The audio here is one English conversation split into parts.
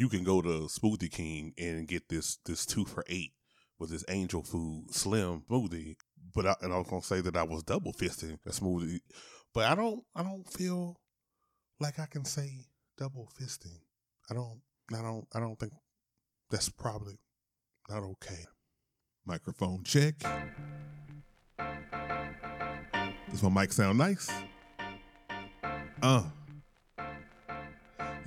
you can go to Smoothie King and get this this two for eight with this angel food slim smoothie. But I, and I was gonna say that I was double fisting a smoothie, but I don't I don't feel like I can say double fisting. I don't I don't I don't think that's probably not okay. Microphone check. Does my mic sound nice? Uh.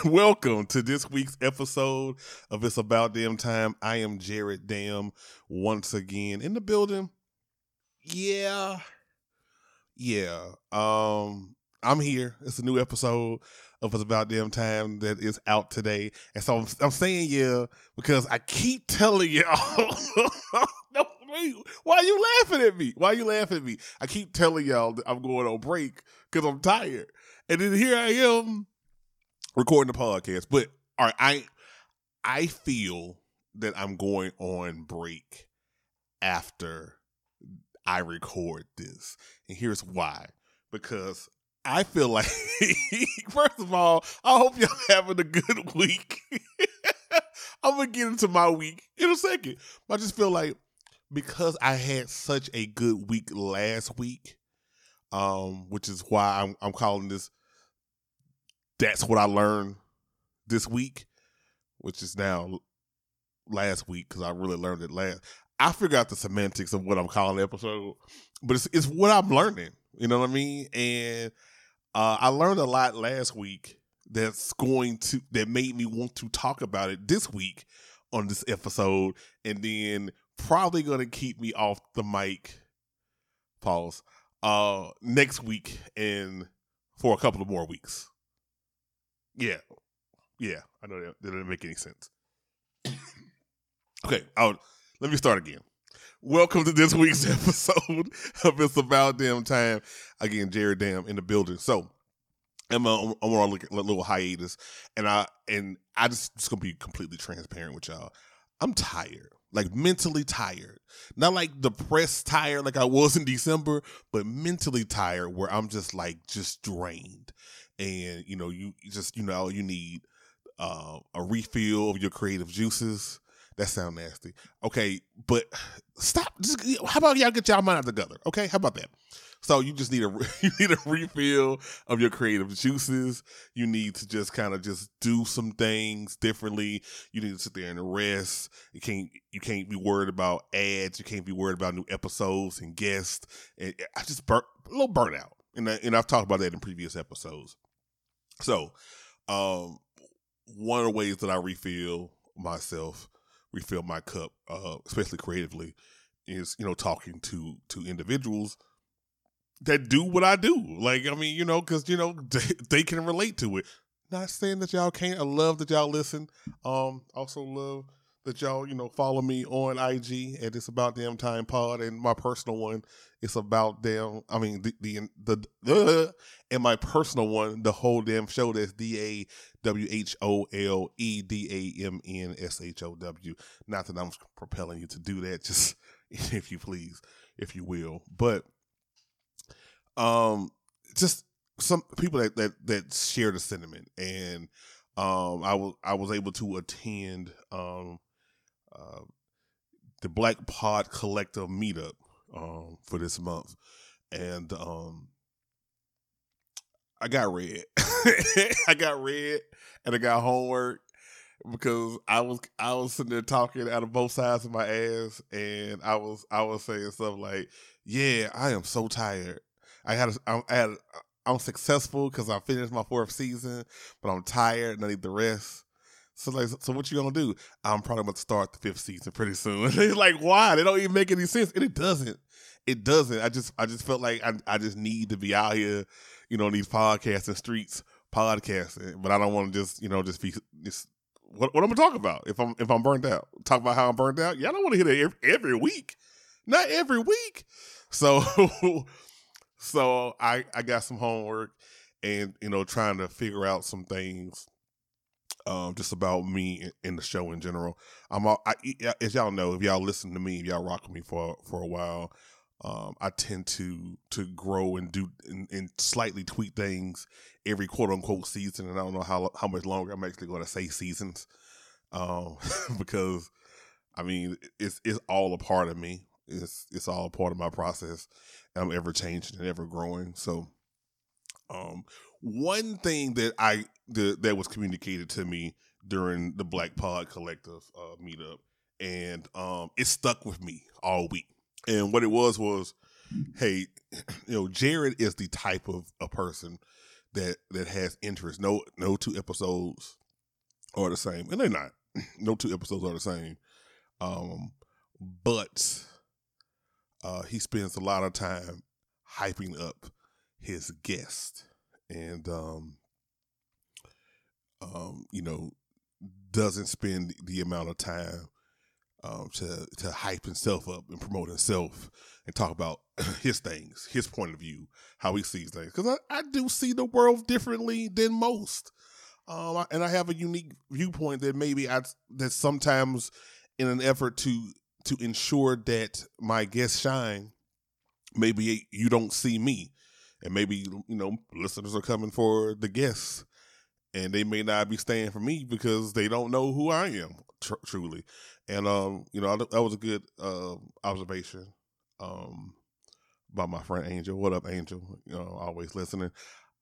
Welcome to this week's episode of It's About Damn Time. I am Jared Dam once again in the building. Yeah. Yeah. Um I'm here. It's a new episode of It's About Damn Time that is out today. And so I'm, I'm saying yeah because I keep telling y'all why are you laughing at me? Why are you laughing at me? I keep telling y'all that I'm going on break because I'm tired. And then here I am recording the podcast. But all right, I I feel that I'm going on break after I record this. And here's why. Because I feel like first of all, I hope y'all having a good week. I'm gonna get into my week in a second. But I just feel like because I had such a good week last week, um, which is why I'm I'm calling this that's what I learned this week, which is now last week because I really learned it last. I forgot the semantics of what I'm calling the episode, but it's it's what I'm learning. You know what I mean? And uh, I learned a lot last week that's going to that made me want to talk about it this week on this episode, and then probably going to keep me off the mic. Pause. Uh, next week and for a couple of more weeks. Yeah, yeah. I know that, didn't make any sense. okay, I'll, let me start again. Welcome to this week's episode of It's About Damn Time. Again, Jared Dam in the building. So I'm on, I'm on a little hiatus, and I and I just just gonna be completely transparent with y'all. I'm tired, like mentally tired, not like depressed tired like I was in December, but mentally tired where I'm just like just drained and you know you just you know you need uh, a refill of your creative juices. That sound nasty. Okay, but stop. Just, how about y'all get y'all mind together? Okay, how about that? So you just need a you need a refill of your creative juices. You need to just kind of just do some things differently. You need to sit there and rest. You can't you can't be worried about ads. You can't be worried about new episodes and guests. And I just burnt a little burnout, and I, and I've talked about that in previous episodes. So, um, one of the ways that I refill myself, refill my cup, uh, especially creatively, is you know talking to to individuals that do what I do. Like I mean, you know, because you know they, they, can relate to it. Not saying that y'all can't. I love that y'all listen. Um, also love that y'all you know follow me on IG and it's about damn time pod and my personal one it's about damn I mean the the the, the and my personal one the whole damn show that's D A W H O L E D A M N S H O W. Not that I'm propelling you to do that just if you please if you will but um just some people that that that share the sentiment and um I was I was able to attend um uh, the Black Pod Collective meetup um, for this month, and um, I got read. I got read, and I got homework because I was I was sitting there talking out of both sides of my ass, and I was I was saying stuff like, "Yeah, I am so tired. I had a, I had I'm successful because I finished my fourth season, but I'm tired and I need the rest." So like, so what you gonna do? I'm probably gonna start the fifth season pretty soon. He's like, why? They don't even make any sense, and it doesn't. It doesn't. I just, I just felt like I, I just need to be out here, you know, these podcasting streets, podcasting. But I don't want to just, you know, just be just what, what I'm gonna talk about if I'm if I'm burnt out. Talk about how I'm burnt out. I don't want to hear that every, every week, not every week. So, so I I got some homework and you know trying to figure out some things um, just about me in the show in general. I'm all, I, as y'all know, if y'all listen to me, if y'all rock with me for for a while, um, I tend to to grow and do and, and, slightly tweak things every quote unquote season, and I don't know how how much longer I'm actually going to say seasons, um, because I mean it's it's all a part of me. It's it's all a part of my process. I'm ever changing and ever growing. So, um, one thing that I that, that was communicated to me during the Black Pod Collective uh, meetup, and um, it stuck with me all week. And what it was was, hey, you know, Jared is the type of a person that that has interest. No, no two episodes are the same, and they're not. No two episodes are the same. Um, but uh, he spends a lot of time hyping up his guest and um, um, you know, doesn't spend the amount of time um, to to hype himself up and promote himself and talk about his things, his point of view, how he sees things. Because I, I do see the world differently than most, um, and I have a unique viewpoint that maybe I that sometimes in an effort to to ensure that my guests shine, maybe you don't see me and maybe you know listeners are coming for the guests and they may not be staying for me because they don't know who I am tr- truly. And um, you know that was a good uh, observation um, by my friend Angel. What up, Angel? You know, always listening.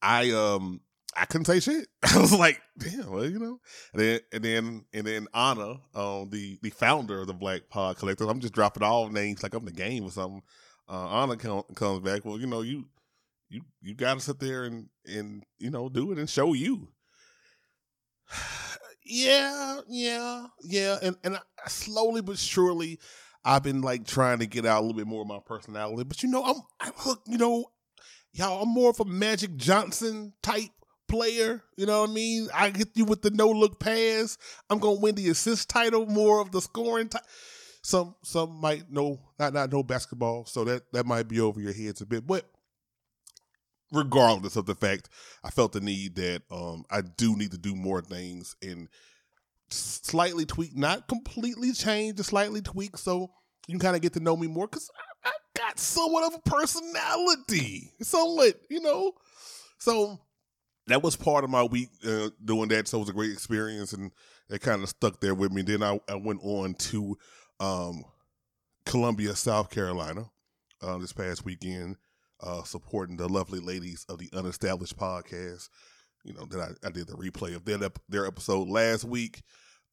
I um I couldn't say shit. I was like, damn, well, you know. And then and then and then Anna, um, the the founder of the Black Pod Collective. I'm just dropping all names like I'm the game or something. Uh, Anna com- comes back. Well, you know, you you you got to sit there and and you know do it and show you. yeah, yeah, yeah, and and I, slowly but surely, I've been like trying to get out a little bit more of my personality. But you know, I'm I look, you know, y'all, I'm more of a Magic Johnson type player. You know what I mean? I get you with the no look pass. I'm gonna win the assist title, more of the scoring. T- some some might know not not know basketball, so that that might be over your heads a bit, but regardless of the fact I felt the need that um, I do need to do more things and slightly tweak, not completely change, just slightly tweak so you can kind of get to know me more because I, I, got somewhat of a personality, somewhat, you know. So that was part of my week uh, doing that. So it was a great experience and it kind of stuck there with me. Then I, I went on to um, Columbia, South Carolina uh, this past weekend uh, supporting the lovely ladies of the Unestablished podcast. You know that I, I did the replay of their their episode last week.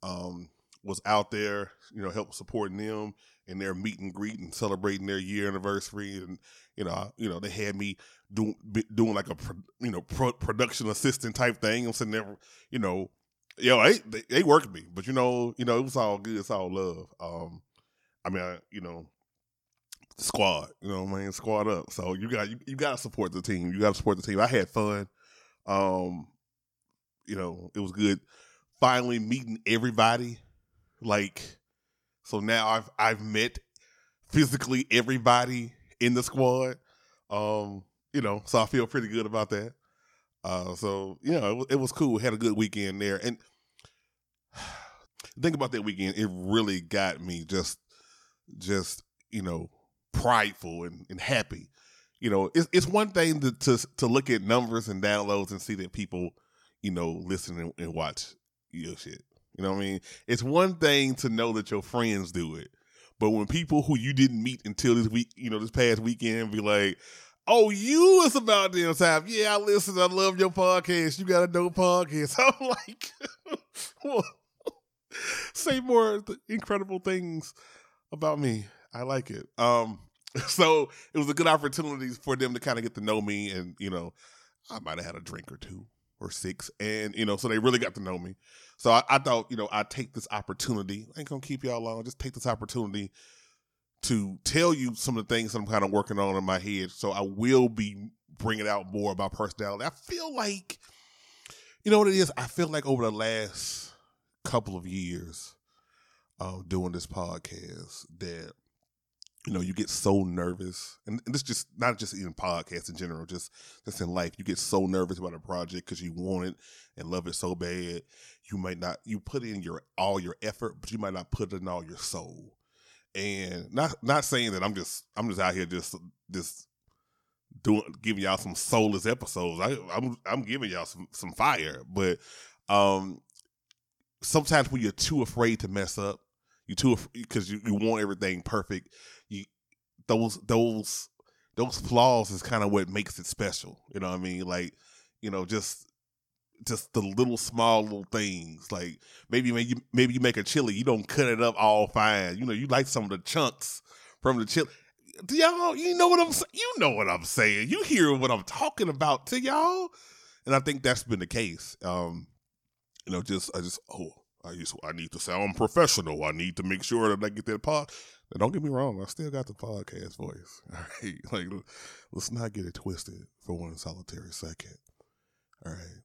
Um, was out there, you know, help supporting them in their meet and greet and celebrating their year anniversary, and you know, you know, they had me doing doing like a you know pro, production assistant type thing. I'm sitting there, you know, yo, they, they, they worked me, but you know, you know, it was all good, it's all love. Um, I mean, I, you know, squad. You know what I mean? Squad up. So you got you, you got to support the team. You got to support the team. I had fun. Um, you know, it was good. Finally meeting everybody. Like, so now I've I've met physically everybody in the squad. Um, you know, so I feel pretty good about that. Uh, so you know, it, it was cool. Had a good weekend there, and think about that weekend. It really got me just, just you know, prideful and, and happy. You know, it's it's one thing to, to to look at numbers and downloads and see that people, you know, listen and, and watch your shit. You know what I mean? It's one thing to know that your friends do it, but when people who you didn't meet until this week, you know, this past weekend, be like, "Oh, you is about damn time." Yeah, I listen. I love your podcast. You got a dope podcast. I'm like, well, say more incredible things about me. I like it. Um, so it was a good opportunity for them to kind of get to know me, and you know, I might have had a drink or two or six, and you know, so they really got to know me. So I, I thought, you know, I take this opportunity. I ain't gonna keep y'all long. Just take this opportunity to tell you some of the things that I'm kind of working on in my head. So I will be bringing out more about personality. I feel like, you know what it is. I feel like over the last couple of years, um, doing this podcast, that you know, you get so nervous, and, this just not just even podcasts in general, just just in life. You get so nervous about a project because you want it and love it so bad. You might not you put in your all your effort, but you might not put in all your soul. And not not saying that I'm just I'm just out here just just doing giving y'all some soulless episodes. I, I'm I'm giving y'all some some fire, but um, sometimes when you're too afraid to mess up, you too because you, you want everything perfect those those those flaws is kind of what makes it special. You know what I mean? Like, you know, just just the little small little things. Like maybe maybe you, maybe you make a chili, you don't cut it up all fine. You know, you like some of the chunks from the chili. Do y'all, you know what I'm you know what I'm saying. You hear what I'm talking about to y'all, and I think that's been the case. Um, you know, just I just oh I just I need to sound professional. I need to make sure that I get that part don't get me wrong, I still got the podcast voice. All right. Like let's not get it twisted for one solitary second. All right.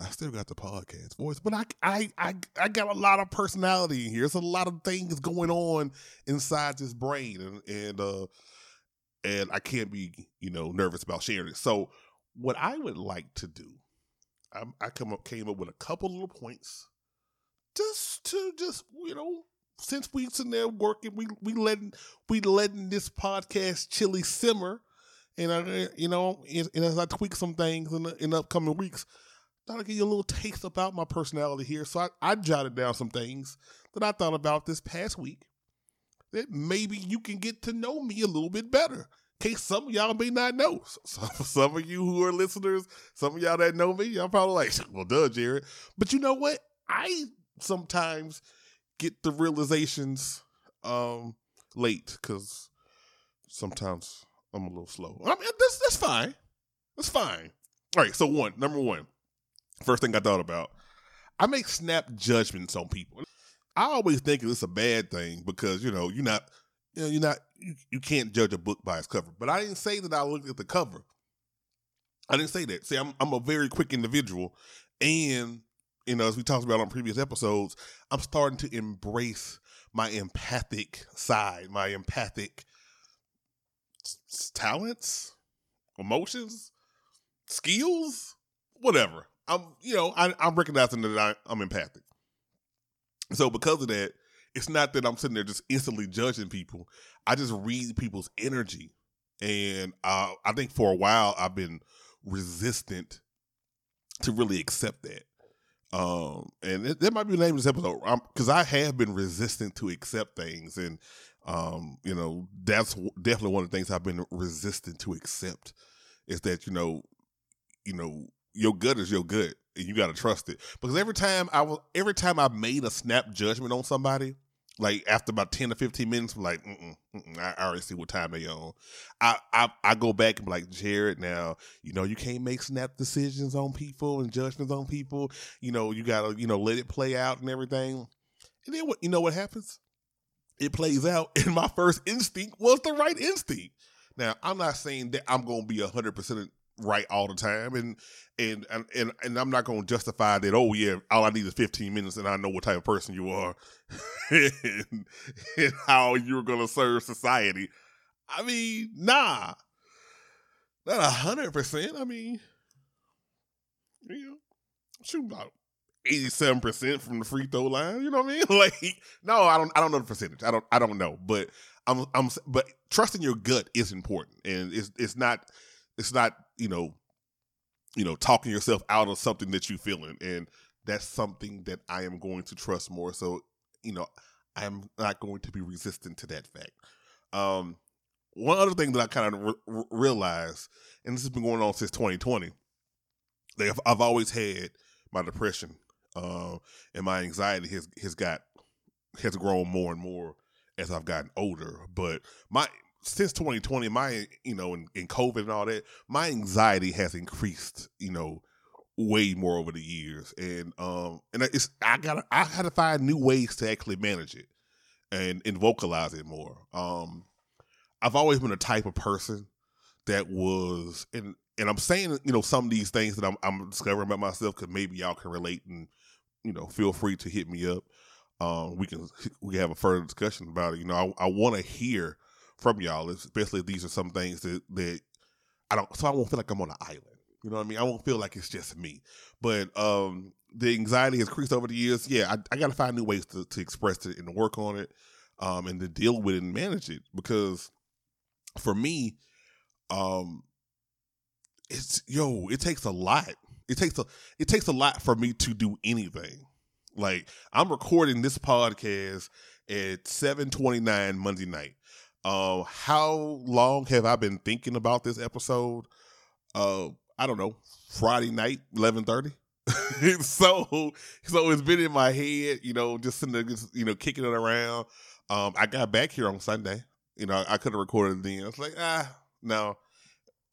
I still got the podcast voice, but I I I I got a lot of personality in here. There's a lot of things going on inside this brain and and uh and I can't be, you know, nervous about sharing it. So what I would like to do, I, I come up came up with a couple little points just to just, you know, since we sitting there working, we we letting we letting this podcast chili simmer, and I you know, and, and as I tweak some things in the, in the upcoming weeks, thought I'd give you a little taste about my personality here. So I, I jotted down some things that I thought about this past week that maybe you can get to know me a little bit better. In case some of y'all may not know. So, some of you who are listeners, some of y'all that know me, y'all probably like, well, duh, Jared. But you know what? I sometimes get the realizations um late because sometimes I'm a little slow. I mean, that's that's fine. That's fine. All right. So one, number one, first thing I thought about, I make snap judgments on people. I always think it's a bad thing because you know you're not, you know, you're not, you, you can't judge a book by its cover. But I didn't say that I looked at the cover. I didn't say that. See, I'm I'm a very quick individual, and you know, as we talked about on previous episodes, I'm starting to embrace my empathic side, my empathic talents, emotions, skills, whatever. I'm, you know, I, am recognizing that I, I'm empathic. So because of that, it's not that I'm sitting there just instantly judging people. I just read people's energy, and uh, I think for a while I've been resistant to really accept that. Um, and it, that might be the name of this episode because I have been resistant to accept things, and um, you know that's definitely one of the things I've been resistant to accept is that you know, you know, your gut is your gut, and you got to trust it. Because every time I was, every time I made a snap judgment on somebody, like after about 10 or 15 minutes, I'm like, mm-mm, mm-mm, I already see what time they on. I, I I go back and be like, Jared, now, you know, you can't make snap decisions on people and judgments on people. You know, you gotta, you know, let it play out and everything. And then what you know what happens? It plays out, and my first instinct was the right instinct. Now, I'm not saying that I'm gonna be hundred percent right all the time and and and and I'm not going to justify that oh yeah all I need is 15 minutes and I know what type of person you are and, and how you're going to serve society. I mean nah. Not a hundred percent I mean you know shoot about 87% from the free throw line you know what I mean? Like no I don't I don't know the percentage I don't I don't know but I'm I'm but trusting your gut is important and it's it's not it's not you know you know talking yourself out of something that you're feeling and that's something that i am going to trust more so you know i'm not going to be resistant to that fact um one other thing that i kind of re- realized and this has been going on since 2020 I've, I've always had my depression uh, and my anxiety has has got has grown more and more as I've gotten older. But my since 2020, my you know, in, in COVID and all that, my anxiety has increased, you know, way more over the years, and um, and it's I gotta I to find new ways to actually manage it and and vocalize it more. Um, I've always been a type of person that was, and and I'm saying you know some of these things that I'm I'm discovering about myself because maybe y'all can relate and you know feel free to hit me up. Um, we can we can have a further discussion about it. You know, I, I want to hear from y'all, especially these are some things that that I don't, so I won't feel like I'm on an island. You know what I mean? I won't feel like it's just me. But um, the anxiety has increased over the years. Yeah, I, I got to find new ways to, to express it and work on it, um, and to deal with it and manage it. Because for me, um, it's yo, it takes a lot. It takes a it takes a lot for me to do anything. Like I'm recording this podcast at 7:29 Monday night. Uh, how long have I been thinking about this episode? Uh, I don't know. Friday night, 11:30. so so it's been in my head, you know, just sitting just, you know, kicking it around. Um, I got back here on Sunday. You know, I, could have recorded then. I was like, ah, no.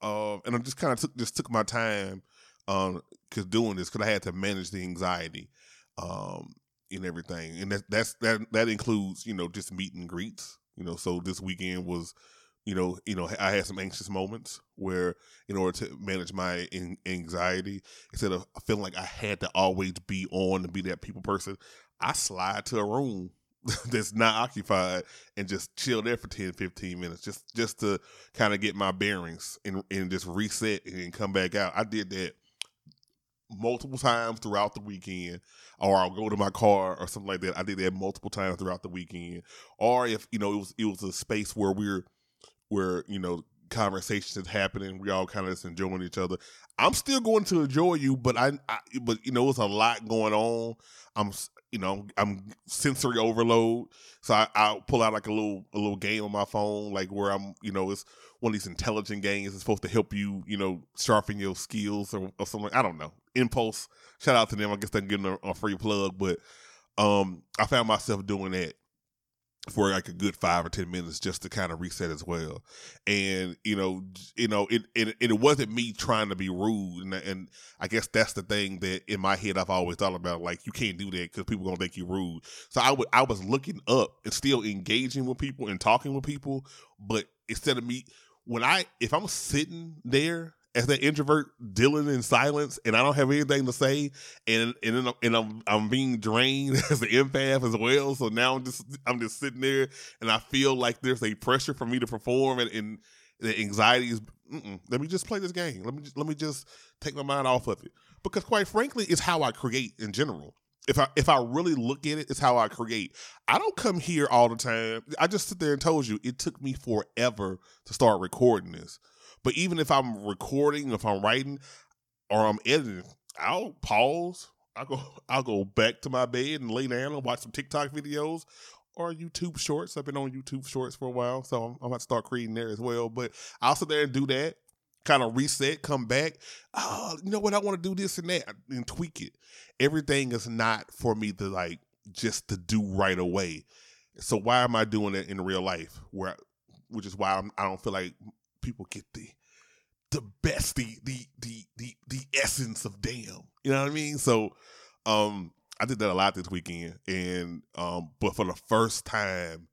Um, and I just kind of took just took my time um cause doing this because I had to manage the anxiety um and everything. And that that's that that includes, you know, just meet and greets. You know, so this weekend was you know, you know, I had some anxious moments where, in order to manage my anxiety, instead of feeling like I had to always be on and be that people person, I slide to a room that's not occupied and just chill there for 10 15 minutes just just to kind of get my bearings and and just reset and come back out. I did that multiple times throughout the weekend or i'll go to my car or something like that i did that multiple times throughout the weekend or if you know it was it was a space where we're where you know conversations is happening we all kind of just enjoying each other i'm still going to enjoy you but I, I but you know it's a lot going on i'm you know, I'm sensory overload. So I, I'll pull out like a little a little game on my phone, like where I'm, you know, it's one of these intelligent games. It's supposed to help you, you know, sharpen your skills or, or something. I don't know. Impulse. Shout out to them. I guess they're getting a, a free plug, but um, I found myself doing that for like a good five or ten minutes just to kind of reset as well and you know you know it it, it wasn't me trying to be rude and, and i guess that's the thing that in my head i've always thought about like you can't do that because people gonna think you rude so i would i was looking up and still engaging with people and talking with people but instead of me when i if i'm sitting there as that introvert dealing in silence and I don't have anything to say and and and I'm I'm being drained as an empath as well. So now I'm just I'm just sitting there and I feel like there's a pressure for me to perform and, and the anxiety is let me just play this game. Let me just, let me just take my mind off of it because quite frankly, it's how I create in general. If I if I really look at it, it's how I create. I don't come here all the time. I just sit there and told you it took me forever to start recording this. But even if I'm recording, if I'm writing, or I'm editing, I'll pause. I'll go. I'll go back to my bed and lay down and watch some TikTok videos or YouTube Shorts. I've been on YouTube Shorts for a while, so I'm, I'm about to start creating there as well. But I'll sit there and do that, kind of reset, come back. Oh, you know what? I want to do this and that, and tweak it. Everything is not for me to like just to do right away. So why am I doing it in real life? Where, which is why I'm, I do not feel like people get the the best, the the the the the essence of damn. You know what I mean? So um I did that a lot this weekend and um but for the first time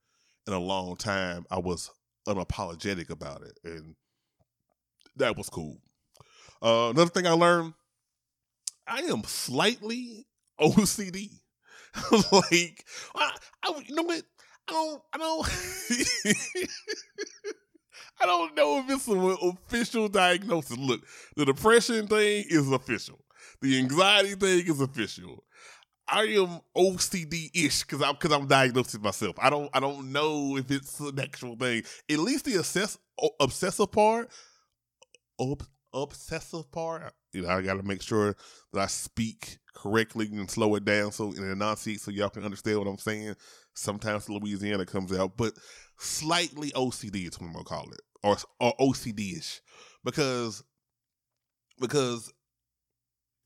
in a long time I was unapologetic about it and that was cool. Uh another thing I learned I am slightly OCD. like I, I you know what I don't I don't I don't know if it's an official diagnosis. Look, the depression thing is official. The anxiety thing is official. I am OCD ish because I'm because I'm diagnosed myself. I don't I don't know if it's an actual thing. At least the obsess, obsessive part, ob, obsessive part. You know, I got to make sure that I speak correctly and slow it down so in enunciate so y'all can understand what I'm saying. Sometimes Louisiana comes out, but slightly OCD is what I'm gonna call it or or OCD ish because because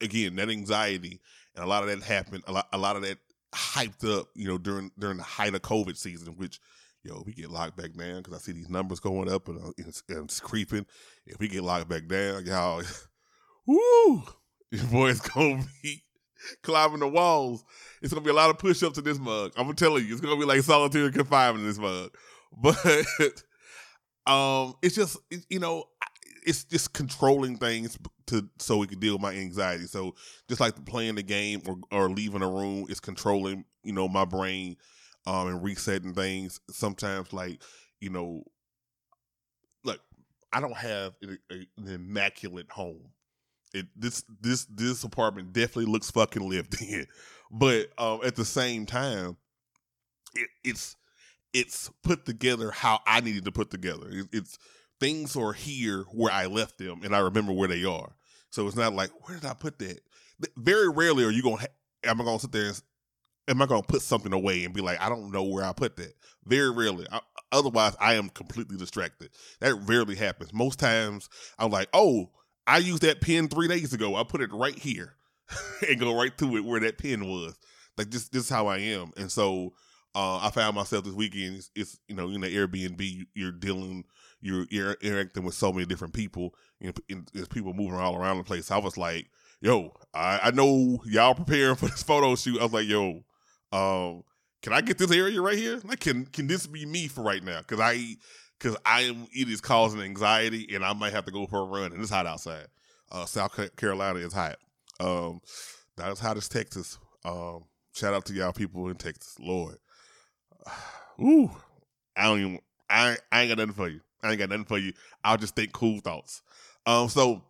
again that anxiety and a lot of that happened a lot a lot of that hyped up you know during during the height of COVID season which yo we get locked back down because I see these numbers going up and, uh, it's, and it's creeping if we get locked back down y'all woo Your boy's gonna be climbing the walls. It's gonna be a lot of push ups in this mug. I'm gonna tell you, it's gonna be like solitary confinement in this mug. But um, it's just you know, it's just controlling things to so we can deal with my anxiety. So just like playing the game or, or leaving a room is controlling, you know, my brain um and resetting things. Sometimes like, you know, look, I don't have a, a, an immaculate home. It this this this apartment definitely looks fucking lived in. But um at the same time, it, it's it's put together how I needed to put together. It, it's things are here where I left them, and I remember where they are. So it's not like where did I put that? Very rarely are you gonna ha- am I gonna sit there and am I gonna put something away and be like I don't know where I put that? Very rarely. I, otherwise, I am completely distracted. That rarely happens. Most times, I'm like, oh, I used that pen three days ago. I put it right here and go right to it where that pen was. Like this, this is how I am. And so uh, I found myself this weekend. It's, it's, you know in the Airbnb. You're dealing, you're, interacting with so many different people. You know, there's people moving all around the place. I was like, yo, I, I know y'all preparing for this photo shoot. I was like, yo, um, can I get this area right here? Like, can can this be me for right now? Because I because I am it is causing anxiety, and I might have to go for a run. And it's hot outside. Uh, South Carolina is hot. Um, not as hot as Texas. Um, shout out to y'all people in Texas, Lord. Ooh, I don't even. I I ain't got nothing for you. I ain't got nothing for you. I'll just think cool thoughts. Um, so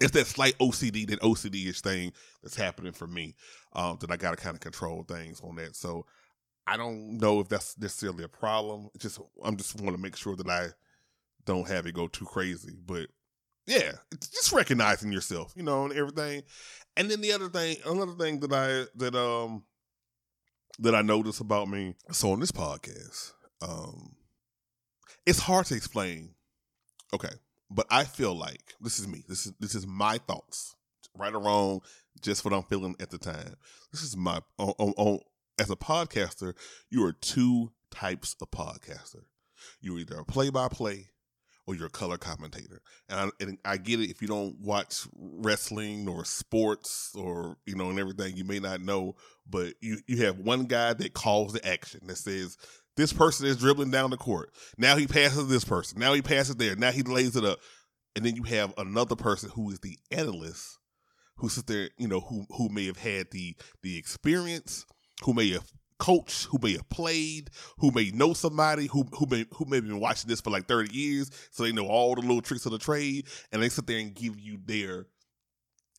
it's that slight OCD, that OCD ish thing that's happening for me. Um, that I got to kind of control things on that. So I don't know if that's necessarily a problem. Just I'm just want to make sure that I don't have it go too crazy. But yeah, just recognizing yourself, you know, and everything. And then the other thing, another thing that I that um that I notice about me. So on this podcast, um, it's hard to explain. Okay, but I feel like this is me. This is this is my thoughts, right or wrong, just what I'm feeling at the time. This is my on, on, on as a podcaster, you are two types of podcaster. You're either a play by play or you're color commentator. And I, and I, get it if you don't watch wrestling or sports or, you know, and everything, you may not know, but you, you have one guy that calls the action that says, this person is dribbling down the court. Now he passes this person. Now he passes there. Now he lays it up. And then you have another person who is the analyst who sits there, you know, who who may have had the the experience, who may have coached, who may have played, who may know somebody who who may who may have been watching this for like 30 years, so they know all the little tricks of the trade, and they sit there and give you their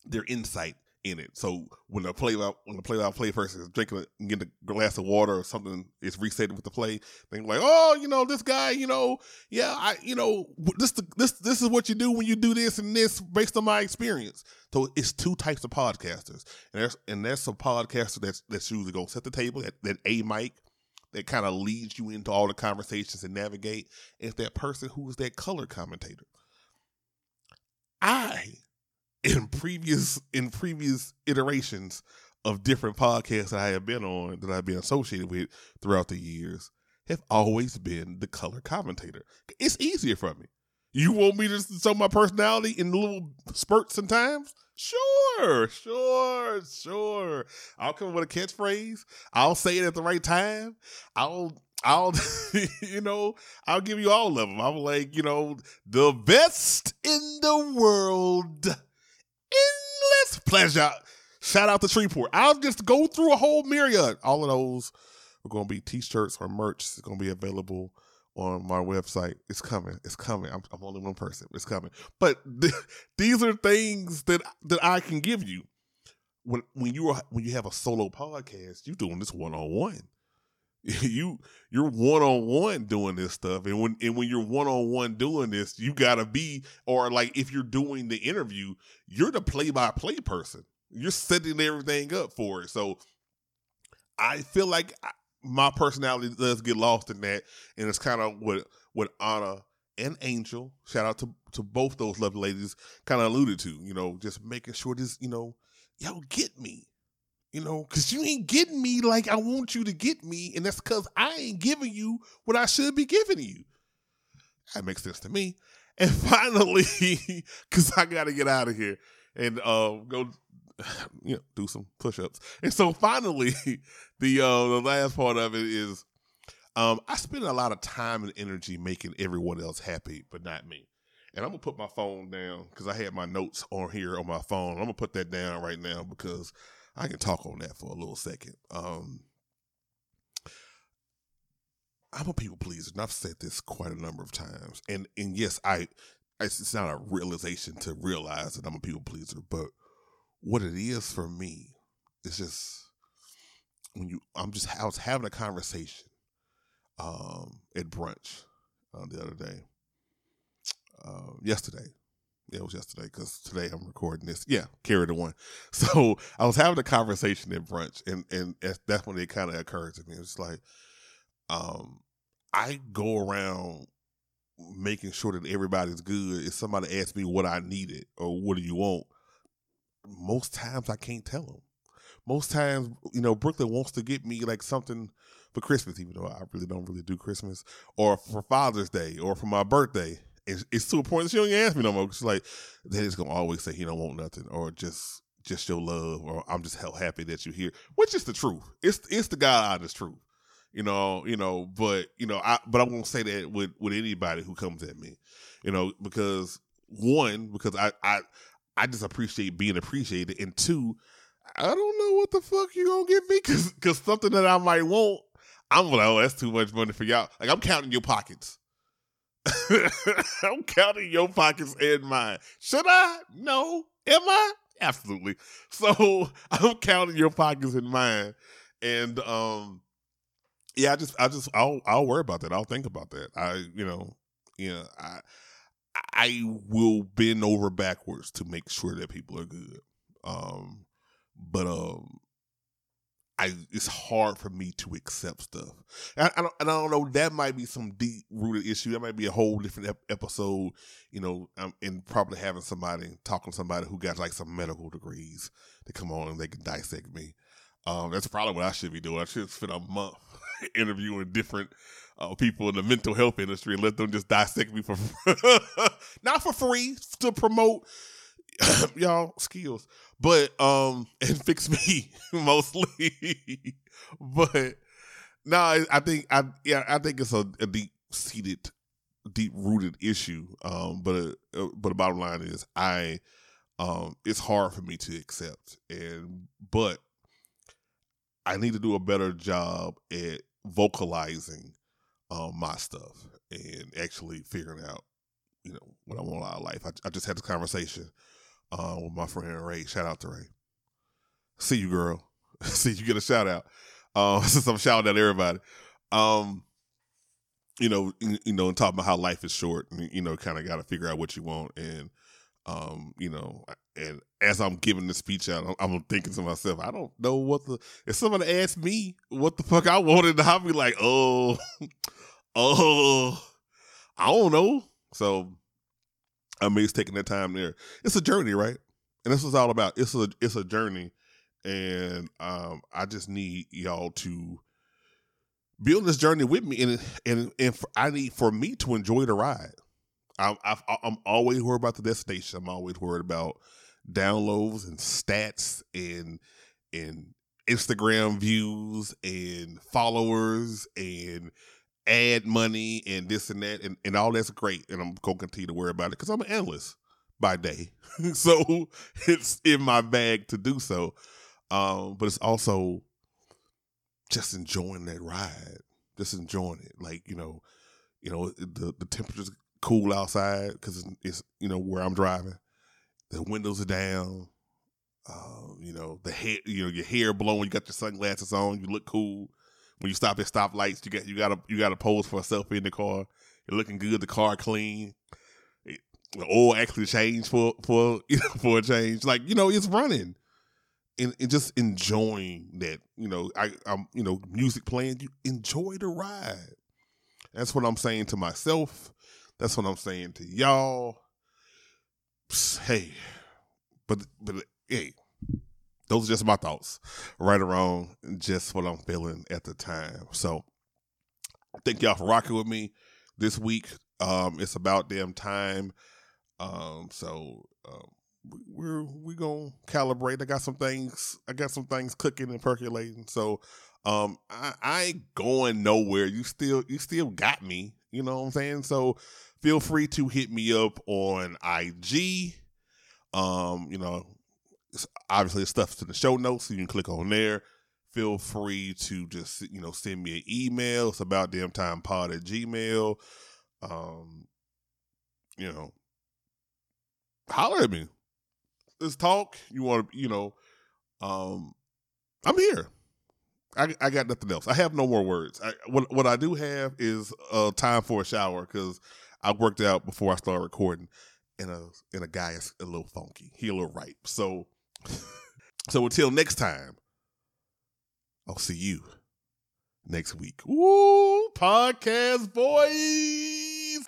their insight in it. So when the play out when the play out play person is drinking and getting a glass of water or something is reset with the play, they're like, oh, you know, this guy, you know, yeah, I, you know, this this this is what you do when you do this and this based on my experience. So it's two types of podcasters, and there's and there's some podcaster that's that's usually gonna set the table that that a mic that kind of leads you into all the conversations and navigate. Is that person who is that color commentator. I in previous in previous iterations of different podcasts that I have been on that I've been associated with throughout the years have always been the color commentator. It's easier for me. You want me to show my personality in little spurts and times? Sure, sure, sure. I'll come with a catchphrase. I'll say it at the right time. I'll I'll, you know, I'll give you all of them. I'm like, you know, the best in the world pleasure. Shout out to Treeport. I'll just go through a whole myriad. All of those are going to be t-shirts or merch. It's going to be available on my website. It's coming. It's coming. I'm, I'm only one person. It's coming. But th- these are things that that I can give you. When when you are when you have a solo podcast, you're doing this one on one. You you're one on one doing this stuff, and when and when you're one on one doing this, you gotta be or like if you're doing the interview, you're the play by play person. You're setting everything up for it. So I feel like my personality does get lost in that, and it's kind of what what Anna and Angel, shout out to to both those lovely ladies, kind of alluded to. You know, just making sure this, you know, y'all get me you know, because you ain't getting me like I want you to get me, and that's because I ain't giving you what I should be giving you. That makes sense to me. And finally, because I got to get out of here, and uh, go you know do some push-ups. And so finally, the uh, the last part of it is um, I spend a lot of time and energy making everyone else happy, but not me. And I'm gonna put my phone down because I had my notes on here on my phone. I'm gonna put that down right now because I can talk on that for a little second. Um, I'm a people pleaser, and I've said this quite a number of times. And and yes, I it's not a realization to realize that I'm a people pleaser, but what it is for me is just when you I'm just I was having a conversation um at brunch uh, the other day. Uh, yesterday. It was yesterday because today I'm recording this. Yeah, carry the one. So I was having a conversation at brunch, and and that's when it kind of occurred to me. It's like, um, I go around making sure that everybody's good. If somebody asks me what I needed or what do you want, most times I can't tell them. Most times, you know, Brooklyn wants to get me like something for Christmas, even though I really don't really do Christmas, or for Father's Day, or for my birthday. It's, it's to a point that she don't even ask me no more. She's like, they just gonna always say he don't want nothing, or just just your love, or I'm just hell happy that you're here, which is the truth. It's it's the God honest truth you know, you know, but you know, I but I won't say that with with anybody who comes at me, you know, because one, because I I I just appreciate being appreciated, and two, I don't know what the fuck you gonna give me, cause cause something that I might want, I'm like, oh, that's too much money for y'all. Like I'm counting your pockets. I'm counting your pockets and mine. Should I? No. Am I? Absolutely. So I'm counting your pockets and mine, and um yeah, I just, I just, I'll, I'll worry about that. I'll think about that. I, you know, you know, I, I will bend over backwards to make sure that people are good. Um, but um, I, it's hard for me to accept stuff. And I, don't, and I don't know. That might be some deep rooted issue. That might be a whole different ep- episode. You know, um, and probably having somebody talking to somebody who got like some medical degrees to come on and they can dissect me. Um, that's probably what I should be doing. I should spend a month interviewing different uh, people in the mental health industry and let them just dissect me for not for free to promote y'all skills, but um and fix me mostly. but no, I, I, think I yeah I think it's a, a deep seated, deep rooted issue. Um, but uh, but the bottom line is I um it's hard for me to accept and but I need to do a better job at vocalizing um, my stuff and actually figuring out, you know, what I want out of life. I, I just had this conversation uh, with my friend Ray. Shout out to Ray. See you, girl. See you get a shout out. Uh, since I'm shouting out everybody. Um, you know, you, know, and talking about how life is short, and you know, kind of got to figure out what you want, and um, you know, and as I'm giving the speech out, I'm, I'm, thinking to myself, I don't know what the. If somebody asked me what the fuck I wanted, I'll be like, oh, oh, I don't know. So Mean, taking that time there. It's a journey, right? And this is all about. It's a it's a journey, and um, I just need y'all to build this journey with me, and and and for, I need for me to enjoy the ride. I'm i am always worried about the destination. I'm always worried about downloads and stats and and Instagram views and followers and ad money and this and that and, and all that's great. And I'm gonna continue to worry about it because I'm an analyst by day. so it's in my bag to do so. Um, but it's also just enjoying that ride. Just enjoying it. Like, you know, you know, the the temperature's cool outside because it's, you know where I'm driving. The windows are down. Uh, you know the hair, you know your hair blowing. You got your sunglasses on. You look cool. When you stop at stoplights, you got you got to you got to pose for a selfie in the car. You're looking good. The car clean. It, the oil actually changed for for you know, for a change. Like you know, it's running. And, and, just enjoying that, you know, I, I'm, you know, music playing. You enjoy the ride. That's what I'm saying to myself. That's what I'm saying to y'all. Hey, but but hey, those are just my thoughts, right or wrong, just what I'm feeling at the time. So, thank y'all for rocking with me this week. Um, it's about damn time. Um, so um, we're we gonna calibrate. I got some things. I got some things cooking and percolating. So um, I, I ain't going nowhere. You still you still got me. You know what I'm saying? So feel free to hit me up on IG. Um, you know, obviously the stuff's in the show notes, so you can click on there. Feel free to just you know send me an email. It's about damn time pod at gmail. Um, you know, holler at me. Let's talk. You want to, you know, um, I'm here. I, I got nothing else. I have no more words. I, what what I do have is uh, time for a shower because I worked out before I started recording, and a and a guy is a little funky. He a little ripe. So so until next time, I'll see you next week. Woo! Podcast boys.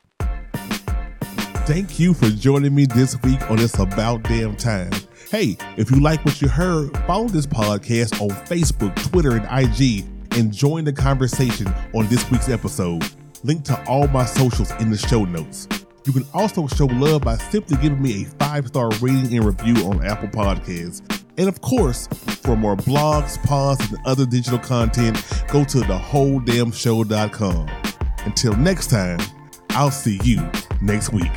Thank you for joining me this week on this about damn time. Hey, if you like what you heard, follow this podcast on Facebook, Twitter, and IG and join the conversation on this week's episode. Link to all my socials in the show notes. You can also show love by simply giving me a five star rating and review on Apple Podcasts. And of course, for more blogs, pods, and other digital content, go to thewholedamnshow.com. Until next time, I'll see you next week.